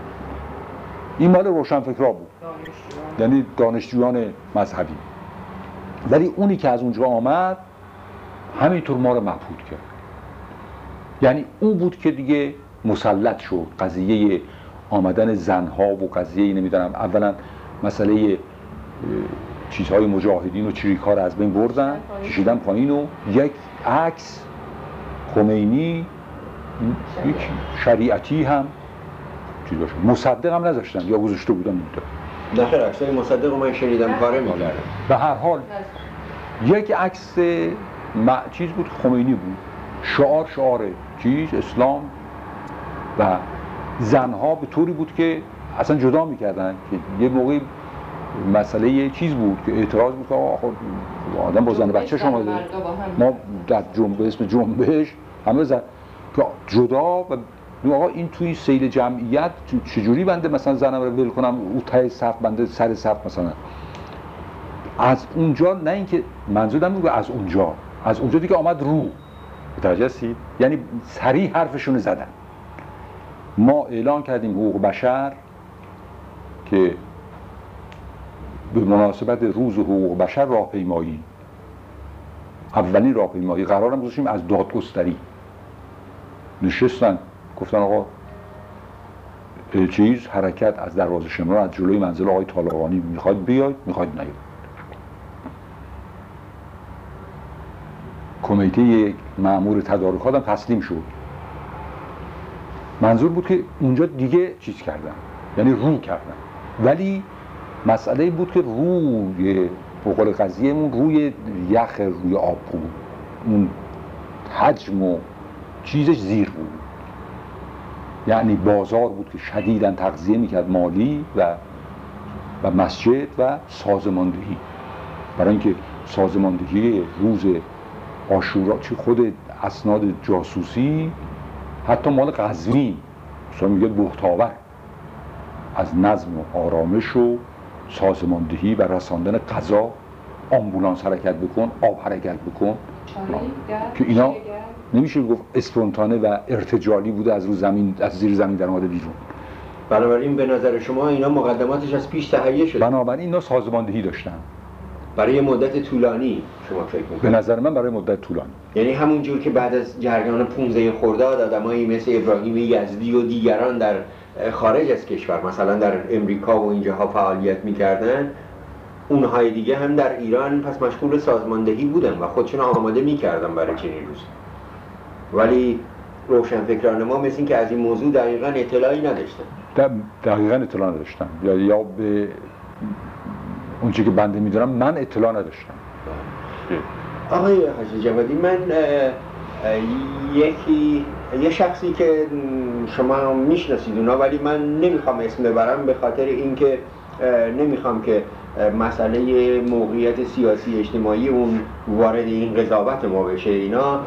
این مال روشنفکرا بود. دانشجویان. یعنی دانشجویان مذهبی. ولی اونی که از اونجا آمد همینطور ما رو مبهوت کرد. یعنی او بود که دیگه مسلط شد. قضیه آمدن زنها و قضیه نمی‌دونم. اولا مسئله چیزهای مجاهدین و چریکا رو از بین بردن. کشیدن پایین و یک عکس خمینی یک شریعتی هم چیز داشت مصدق هم نذاشتن یا گذاشته بودن اونجا. نه خیر عکسای مصدق من شنیدم کاره می‌کردم به هر حال یک عکس م- چیز بود خمینی بود. شعار شعار چیز؟ اسلام. و زنها به طوری بود که اصلا جدا می‌کردن که یه موقعی مسئله یه چیز بود که اعتراض بود که آقا خب آدم با زن بچه شما. ما در جنب اسم جنبش همه زن که جدا و آقا این توی سیل جمعیت چجوری بنده مثلا زنم رو ول کنم؟ او ته صف بنده سر صف مثلا. از اونجا نه اینکه منظور نمیگه از اونجا. از اونجا دیگه آمد رو. متوجه هستید؟ یعنی سریع حرفشون زدن. ما اعلان کردیم حقوق بشر که به مناسبت روز حقوق بشر راهپیمایی. اولین راهپیمایی. قرارم گذاشتیم از دادگستری. نشستن. گفتن آقا چیز حرکت از دروازه شمران از جلوی منزل آقای طالقانی. می‌خواد بیاید؟ می‌خواد نیاید. کمیته معمور تدارکات هم تسلیم شد. منظور بود که اونجا دیگه چیز کردن. یعنی رو کردن. ولی مسئله بود که روی بقول قضیهمون روی یخ روی آب بود. اون حجم و چیزش زیر بود. یعنی بازار بود که شدیداً تغذیه می‌کرد مالی و و مسجد و سازماندهی. برای اینکه سازماندهی روز آشورا چه خود اسناد جاسوسی حتی مال قزوین. مثلا میگه بختاور از نظم و آرامش و سازماندهی و رساندن غذا آمبولانس حرکت بکن آب حرکت بکن. که اینا-. نمیشه گفت اسپونتانه و ارتجالی بوده از رو زمین از زیر زمین در اومده بیرون. بنابراین به نظر شما اینا مقدماتش از پیش تهیه شده؟ بنابراین اینا سازماندهی داشتن. برای مدت طولانی شما فکر به می‌کنید نظر من برای مدت طولانی. یعنی همون جور که بعد از جریان 15 خرداد آدمایی مثل ابراهیم یزدی و دیگران در خارج از کشور مثلا در امریکا و اینجاها فعالیت می‌کردن اونهای دیگه هم در ایران. پس مشغول سازماندهی بودن و خودشون آماده می‌کردن برای چنین روز ولی روشنفکران ما مثل که از این موضوع دقیقا اطلاعی نداشتن. دقیقا اطلاع نداشتن. یا یا به اون که بنده می‌دونم من اطلاع نداشتم. آقای حاجی جوادی من یکی یه شخصی که شما می‌شناسید اونا ولی من نمی‌خوام اسم ببرم به خاطر اینکه نمی‌خوام که مسئله موقعیت سیاسی اجتماعی اون وارد این قضاوت ما بشه. اینا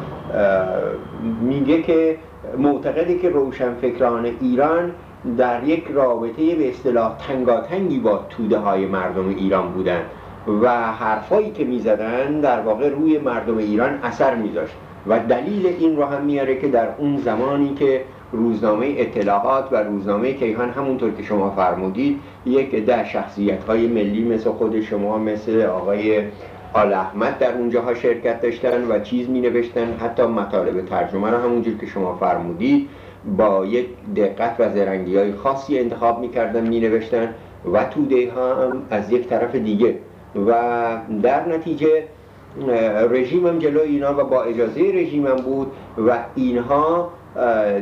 میگه که معتقده که روشنفکران ایران در یک رابطه به اصطلاح تنگاتنگی با توده های مردم ایران بودن و حرفایی که می‌زدن در واقع روی مردم ایران اثر میذاشت. و دلیل این رو هم میاره که در اون زمانی که روزنامه اطلاعات و روزنامه کیهان همونطور که شما فرمودید یک ده شخصیت های ملی مثل خود شما مثل آقای آل احمد در اونجاها شرکت داشتن و چیز می نوشتن حتی مطالب ترجمه رو همونجور که شما فرمودید با یک دقت و زرنگی های خاصی انتخاب می‌کردن می نوشتن و توده ها هم از یک طرف دیگه. و در نتیجه رژیم هم جلو اینا و با اجازه رژیم هم بود و اینها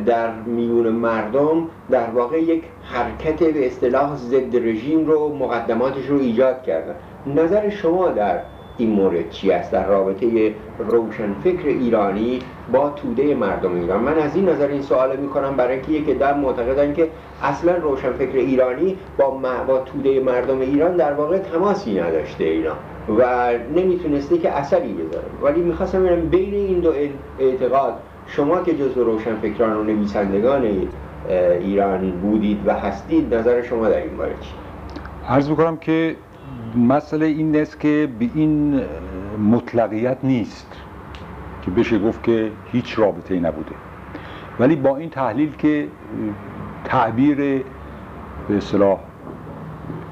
در میون مردم در واقع یک حرکت به اصطلاح ضد رژیم رو مقدماتش رو ایجاد کردن. نظر شما در این مورد چی است؟ در رابطه روشنفکر ایرانی با توده مردم ایران. من از این نظر این سوال می کنم برای اینکه یک در معتقدن که اصلا روشنفکر ایرانی با, با توده مردم ایران در واقع تماسی نداشته اینا و نمی‌تونسته که اثری بذاره. ولی می‌خواستم ببینم بین این دو اعتقاد شما که جزو روشنفکران و نویسندگان ایرانی بودید و هستید نظر شما در این باره چی؟ عرض بکنم که مسئله این است که به این مطلقیت نیست که بشه گفت که هیچ رابطه ای نبوده. ولی با این تحلیل که تعبیر به اصطلاح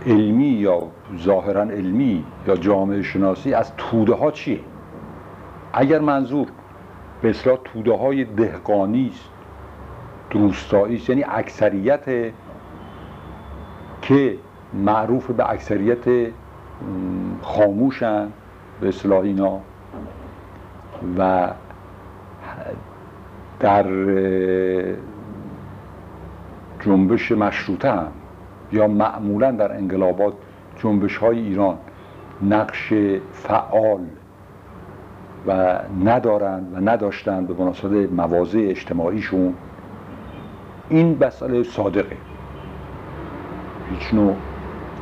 علمی یا ظاهرا علمی یا جامعه شناسی از توده ها چیه؟ اگر منظور به اصطلاح توده های دهقانی است روستایی است یعنی اکثریت که معروف به اکثریت خاموشن به اصطلاح اینا. و در جنبش مشروطه هم یا معمولا در انقلابات جنبش های ایران نقش فعال و ندارند و نداشتند به مناسبت مواضع اجتماعیشون این مسئله صادقه. هیچ نوع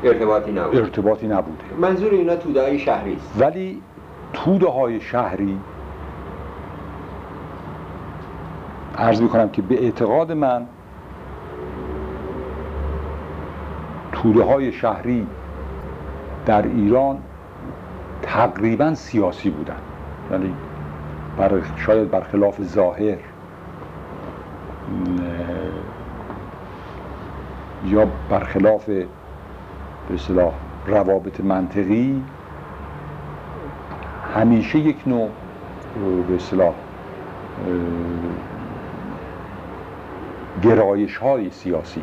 ارتباطی نبود. ارتباطی نبوده منظور اینا توده های شهری است. ولی توده های شهری عرض می‌کنم که به اعتقاد من توده های شهری در ایران تقریبا سیاسی بودن. یعنی بر شاید برخلاف ظاهر یا برخلاف به اصطلاح روابط منطقی همیشه یک نوع به اصطلاح گرایش های سیاسی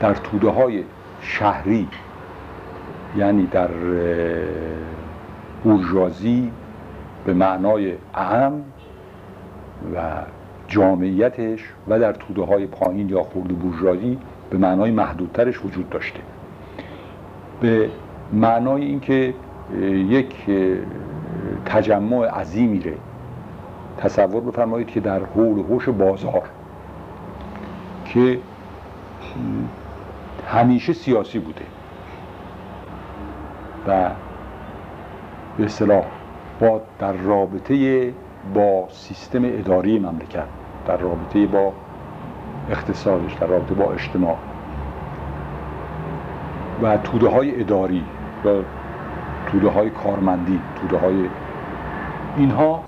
در توده های شهری یعنی در بورژوازی به معنای اعم و جامعیتش و در توده های پایین یا خورد بورژوازی به معنای محدودترش وجود داشته. به معنای اینکه یک تجمع عظیمی ره تصور بفرمایید که در حول و حوش بازار که همیشه سیاسی بوده و به اصطلاح با در رابطه با سیستم اداری مملکت در رابطه با اقتصادش در رابطه با اجتماع. و توده های اداری و توده های کارمندی توده های اینها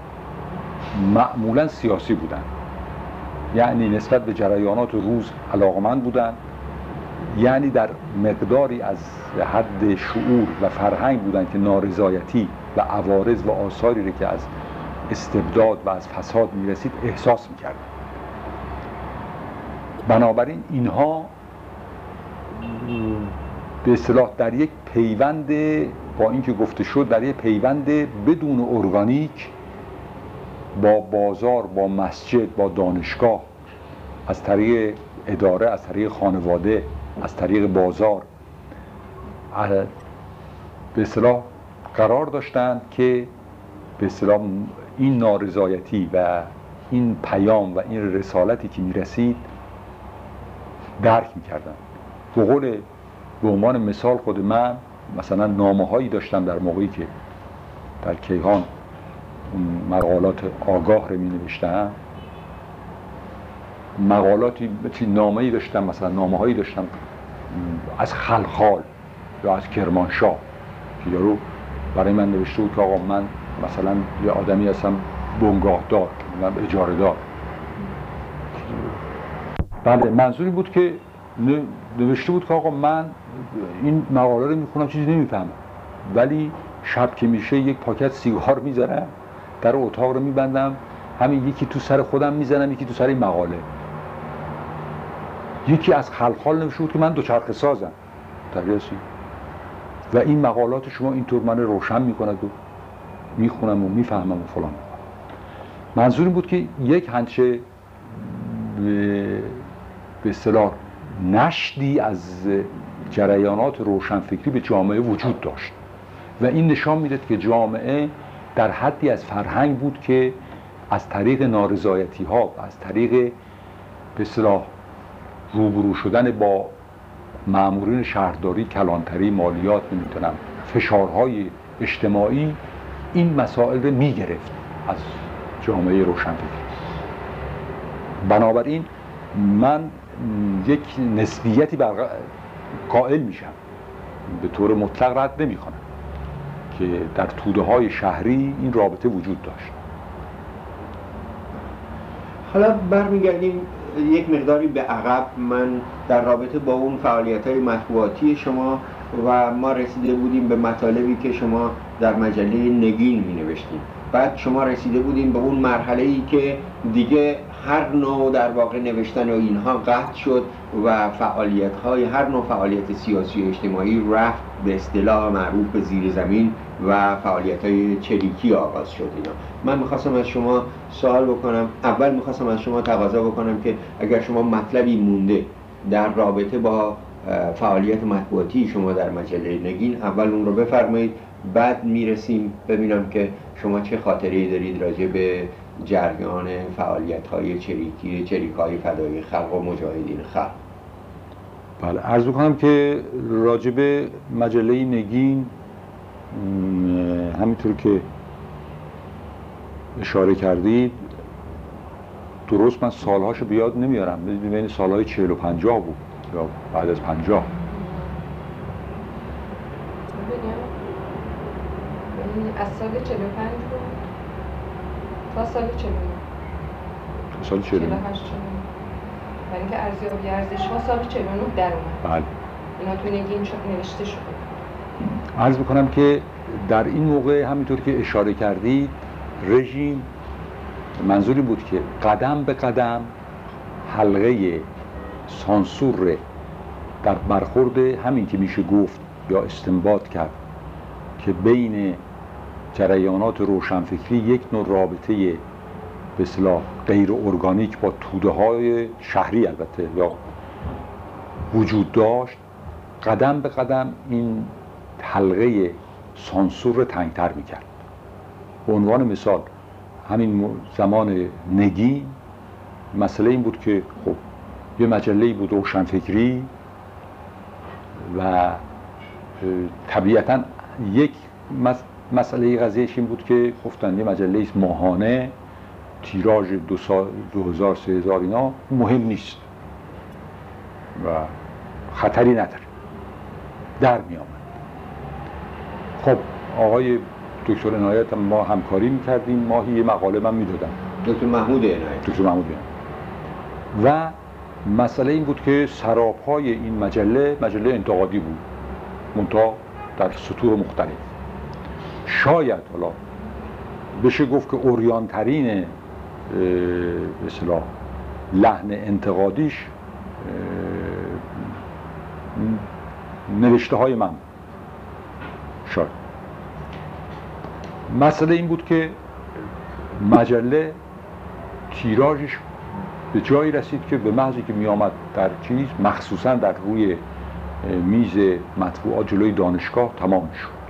معمولا سیاسی بودند یعنی نسبت به جریانات روز علاقمند بودند یعنی در مقداری از حد شعور و فرهنگ بودند که نارضایتی و عوارض و آثاری رو که از استبداد و از فساد می‌رسید احساس می‌کردن. بنابراین اینها به اصطلاح در یک پیوند با اینکه گفته شد در یک پیوند بدون ارگانیک با بازار با مسجد با دانشگاه از طریق اداره از طریق خانواده از طریق بازار به اصطلاح قرار داشتند که به اصطلاح این نارضایتی و این پیام و این رسالتی که می‌رسید درک می‌کردن به قول به عنوان مثال خود من مثلا نامه هایی داشتم در موقعی که در کیهان مقالات آگاه رو می نوشتم مقالاتی نامه ای داشتم مثلا نامه هایی داشتم از خلخال یا از کرمانشاه که یارو برای من نوشته بود که آقا من مثلا یه آدمی هستم بنگاهدار من اجاره دار بله منظوری بود که نوشته بود که آقا من این مقاله رو می‌خونم چیزی نمی‌فهمم. ولی شب که میشه یک پاکت سیگار می‌ذارم در اتاق رو میبندم همین یکی تو سر خودم می‌زنم یکی تو سر این مقاله. یکی از خلخال نوشته بود که من دوچرخه سازم. تریاسی و این مقالات شما اینطور من روشن می‌کند و می‌خونم و می‌فهمم و فلان. منظور این بود که یک هنچه به اصطلاح نشدی از جریانات روشنفکری به جامعه وجود داشت. و این نشان می‌داد که جامعه در حدی از فرهنگ بود که از طریق نارضایتی ها از طریق به اصطلاح روبرو شدن با معمورین شهرداری کلانتری مالیات نمی‌تونم فشارهای اجتماعی این مسائل رو می‌گرفت از جامعه روشنفکری. بنابراین من یک نسبیتی بر قائل میشم. به طور مطلق رد نمی کنم که در توده های شهری این رابطه وجود داشت. حالا برمیگردیم یک مقداری به عقب. من در رابطه با اون فعالیت های مطبوعاتی شما و ما رسیده بودیم به مطالبی که شما در مجله نگین می نوشتیم بعد شما رسیده بودیم به اون مرحله ای که دیگه هر نوع در واقع نوشتن و اینها قطع شد و فعالیت های هر نوع فعالیت سیاسی و اجتماعی رفت به اصطلاح معروف به زیر زمین و فعالیت های چریکی آغاز شد اینا. من می‌خواستم از شما سوال بکنم. اول می‌خواستم از شما تقاضا بکنم که اگر شما مطلبی مونده در رابطه با فعالیت مطبوعاتی شما در مجله نگین اول اون رو بفرمایید بعد می‌رسیم ببینم که شما چه خاطره دارید راجع به جریان فعالیت های چریکی چریک های فدای خلق و مجاهدین خلق. بله عرض بکنم که راجب مجله نگین همینطور که اشاره کردید درست من سالهاشو بیاد نمیارم بین سالهای چهل و پنجاه بود یا بعد از پنجاه. از سال 45 بود تا سال 49 تا سال 49 48 برای اینکه ارزیابی ارزش ها سال 49 در اومد. بله. اینا تو نگین نوشته شده عرض بکنم که در این موقع همینطور که اشاره کردید رژیم منظوری بود که قدم به قدم حلقه سانسور در برخورد همین که میشه گفت یا استنباط کرد که بین جریانات روشنفکری یک نوع رابطه به اصطلاح غیر ارگانیک با توده های شهری البته یا وجود داشت. قدم به قدم این حلقه سانسور رو تنگتر می‌کرد. به عنوان مثال همین زمان نگی مسئله این بود که خب یه مجله بود روشنفکری و طبیعتا یک مسئله قضیهش این بود که گفتن یه مجله ماهانه تیراژ دو, سال دو هزار سه هزار اینا مهم نیست و خطری نداره. در می آمد. خب آقای دکتر عنایت ما همکاری می‌کردیم. ماهی یه مقاله من می‌دادم. دکتر محمود عنایت. دکتر محمود و مسئله این بود که سراپای این مجله مجله انتقادی بود. منتها در سطوح مختلف. شاید حالا بشه گفت که اوریانترین اصلاح لحن انتقادیش نوشته های من. شاید. مسئله این بود که مجله تیراژش به جایی رسید که به محضی که می آمد در چیز مخصوصا در روی میز مطبوعات جلوی دانشگاه تمام شد.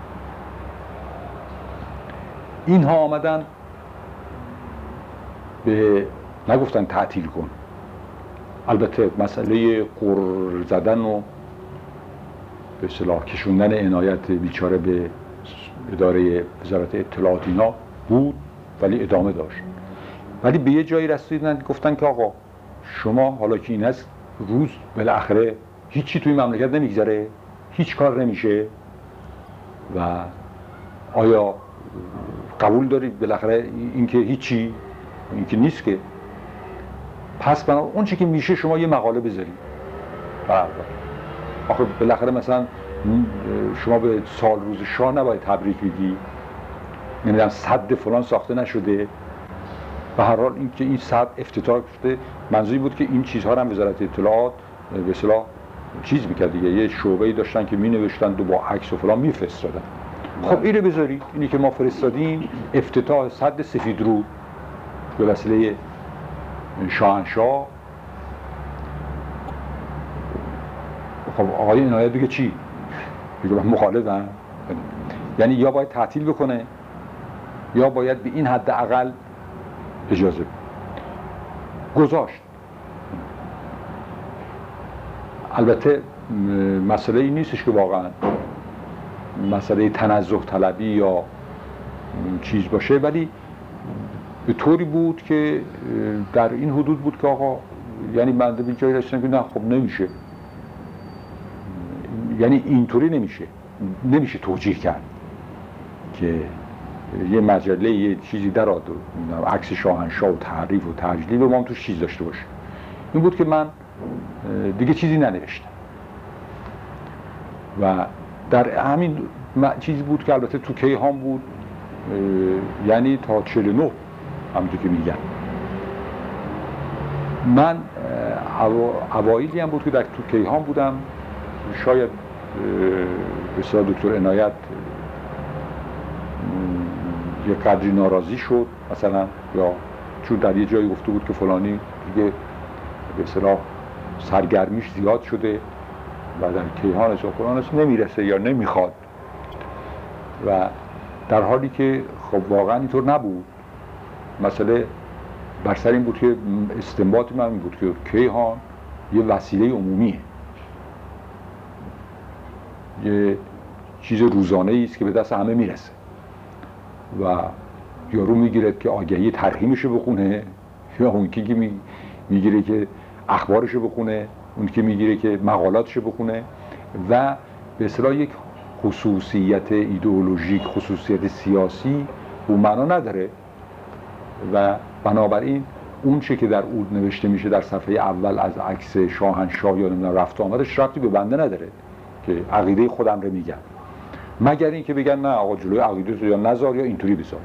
اینها آمدن به نگفتن تعطیل کن. البته مسئله قر زدن و به صلاح کشوندن عنایت بیچاره به اداره وزارت اطلاعات اینا بود ولی ادامه داشت. ولی به یه جایی رسیدن گفتن که آقا شما حالا که این هست روز بالاخره هیچی توی مملکت نمیگذره هیچ کار نمیشه. و آیا قبول دارید بالاخره اینکه هیچی اینکه نیست که. پس بنا اون چی که میشه شما یه مقاله بذارید. بله. آخه بالاخره مثلا شما به سال روز شاه نباید تبریک بگی. نمی‌دونم صد فلان ساخته نشده. و هر حال اینکه این صد افتتاح شده منظوری بود که این چیزها رو هم وزارت اطلاعات به اصطلاح چیز می‌کرد دیگه. یه شعبه‌ای داشتن که مینوشتن و با عکس و فلان میفرستادن. خب اینو بذاری اینی که ما فرستادیم افتتاح صد سفید رو به وسیله شاهنشاه. خب آقای عنایت دیگه چی؟ دیگه من مخالفم. یعنی یا باید تعطیل بکنه یا باید به این حد اقل اجازه گذاشت. البته مسئله این نیستش که واقعا. مسئله تنزه طلبی یا چیز باشه ولی به طوری بود که در این حدود بود که آقا یعنی بنده به جایی رسیدم که نه خب نمیشه. یعنی اینطوری نمیشه. نمیشه توجیه کرد که یه مجله یه چیزی در و عکس شاهنشاه و تعریف و تجلیل و ما هم توش چیز داشته باشه. این بود که من دیگه چیزی ننوشتم. و در همین چیزی بود که البته تو کیهان بود یعنی تا 49 همونطور که میگن. من اوایلی هم بود که در تو کیهان بودم. شاید به دکتر عنایت یه قدری ناراضی شد مثلا یا چون در یه جایی گفته بود که فلانی دیگه به اصطلاح سرگرمیش زیاد شده. و کیهانش و فلانش نمی‌رسه یا نمی‌خواد. و در حالی که خب واقعا اینطور نبود. مسئله بر سر این بود که استنباط من این بود که کیهان یه وسیله عمومیه. یه چیز روزانه است که به دست همه می‌رسه. و یارو می‌گیرد که آگهی ترهیمشو بخونه یا اون که می‌گیره که اخبارشو بخونه. اون که می‌گیره که مقالاتشو بخونه و به اصطلاح یک خصوصیت ایدئولوژیک خصوصیت سیاسی او معنا نداره. و بنابراین اون چه که در اود نوشته میشه در صفحه اول از عکس شاهنشاه یا نمی‌دونم رفت آمدش رفتی به بنده نداره که عقیده خودم رو میگم. مگر اینکه بگن نه آقا جلوی عقیده تو یا نزار یا اینطوری بذار.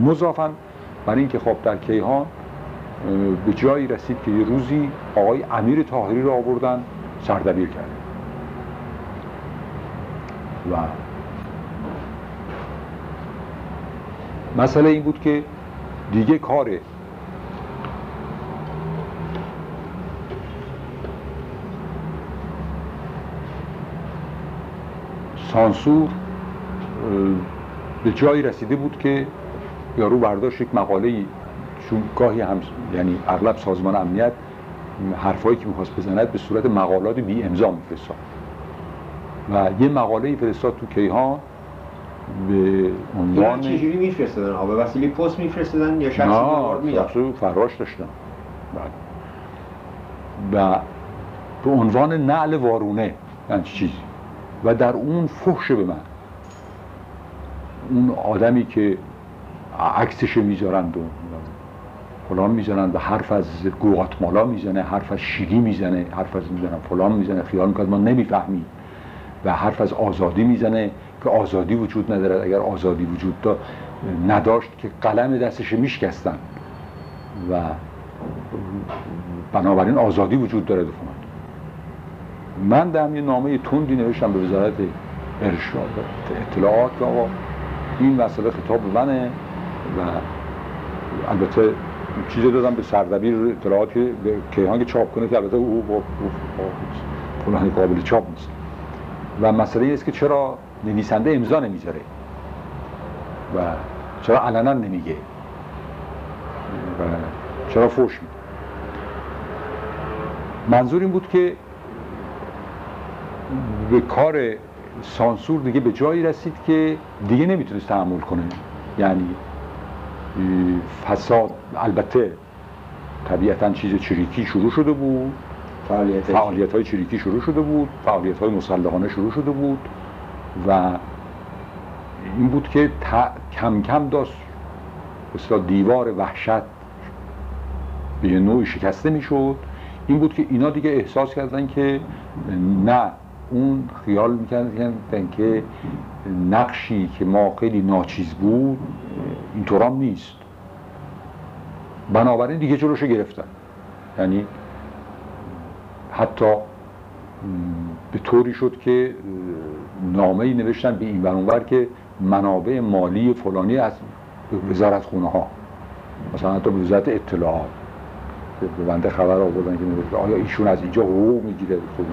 مضافا برای اینکه خب در کیهان به جایی رسید که یه روزی آقای امیر تاهری رو آوردن سردبیر کرد و مسئله این بود که دیگه کار سانسور به جایی رسیده بود که یارو برداشت یک مقاله چون گاهی هم یعنی اغلب سازمان امنیت حرفایی که می‌خواست بزند به صورت مقالات بی امضا میفرستاد. و یه مقاله فرستاد تو کیهان به عنوان چجوری میفرستادن؟ به وسیله پست میفرستادن یا شخصی می‌داد. فراش داشتن. بله. و به عنوان نعل وارونه یعنی چیزی. و در اون فحش به من. اون آدمی که عکسش می‌ذارند و فلان می‌زنن و حرف از گواتمالا می‌زنه حرف از شیلی می‌زنه حرف از می‌زنن فلان می‌زنه خیال می‌کنه ما نمی‌فهمیم. و حرف از آزادی می‌زنه که آزادی وجود نداره اگر آزادی وجود دا نداشت که قلم دستش میشکستن. و بنابراین آزادی وجود داره دفعه من در یه نامه تندی نوشتم به وزارت ارشاد اطلاعات که آقا این مسئله خطاب منه و البته چیزی دادم به سردبیر اطلاعات که به کیهان چاپ کنه که البته او با فلانی قابل چاپ نیست. و مسئله این است که چرا نویسنده امضا نمی‌ذاره؟ و چرا علنا نمیگه؟ و چرا فوش میده منظور این بود که به کار سانسور دیگه به جایی رسید که دیگه نمی‌تونست تحمل کنه. یعنی فساد البته طبیعتا چیز چریکی شروع شده بود. فعالیت فعالیت های چریکی شروع شده بود. فعالیت های مسلحانه شروع شده بود. و این بود که کم کم داشت. مثلا دیوار وحشت به یه نوعی شکسته می‌شد. این بود که اینا دیگه احساس کردن که نه اون خیال می‌کردن که نقشی که ما خیلی ناچیز بود اینطورام نیست. بنابراین دیگه جلوشو گرفتن. یعنی حتی به طوری شد که نامه ای نوشتن به این برانور که منابع مالی فلانی از وزارت خونه ها مثلا حتی وزارت اطلاعات به بنده خبر آوردن که نوشته آیا ایشون از اینجا حقوق می‌گیره؟ خودم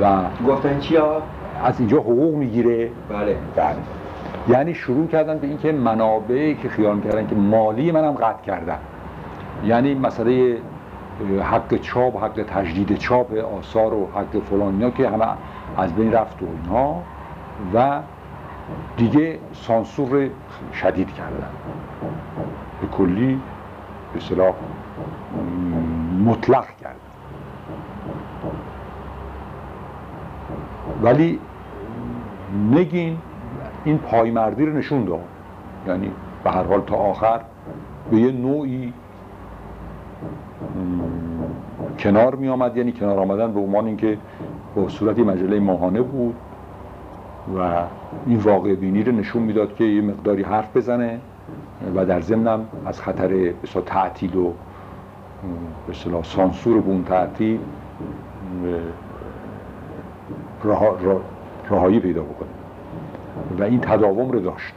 و گفتن چیا؟ از اینجا حقوق می‌گیره. بله. بله. یعنی شروع کردن به اینکه منابعی که خیال می‌کردن که مالی منم قطع کردن یعنی مسئله حق چاپ حق تجدید چاپ آثار و حق فلان که همه از بین رفت و اینها و دیگه سانسور شدید کردن. به کلی به صلاح مطلق کردن. ولی نگین این پایمردی رو نشون داد. یعنی به هر حال تا آخر به یه نوعی کنار می آمد یعنی کنار آمدن به عنوان اینکه با صورتی مجله ماهانه بود و این واقع بینی رو نشون می‌داد که یه مقداری حرف بزنه و در ضمنم از خطر بسا تعطیل و به سانسور به اون تعطیل رهایی پیدا بکنه. و این تداوم رو داشت.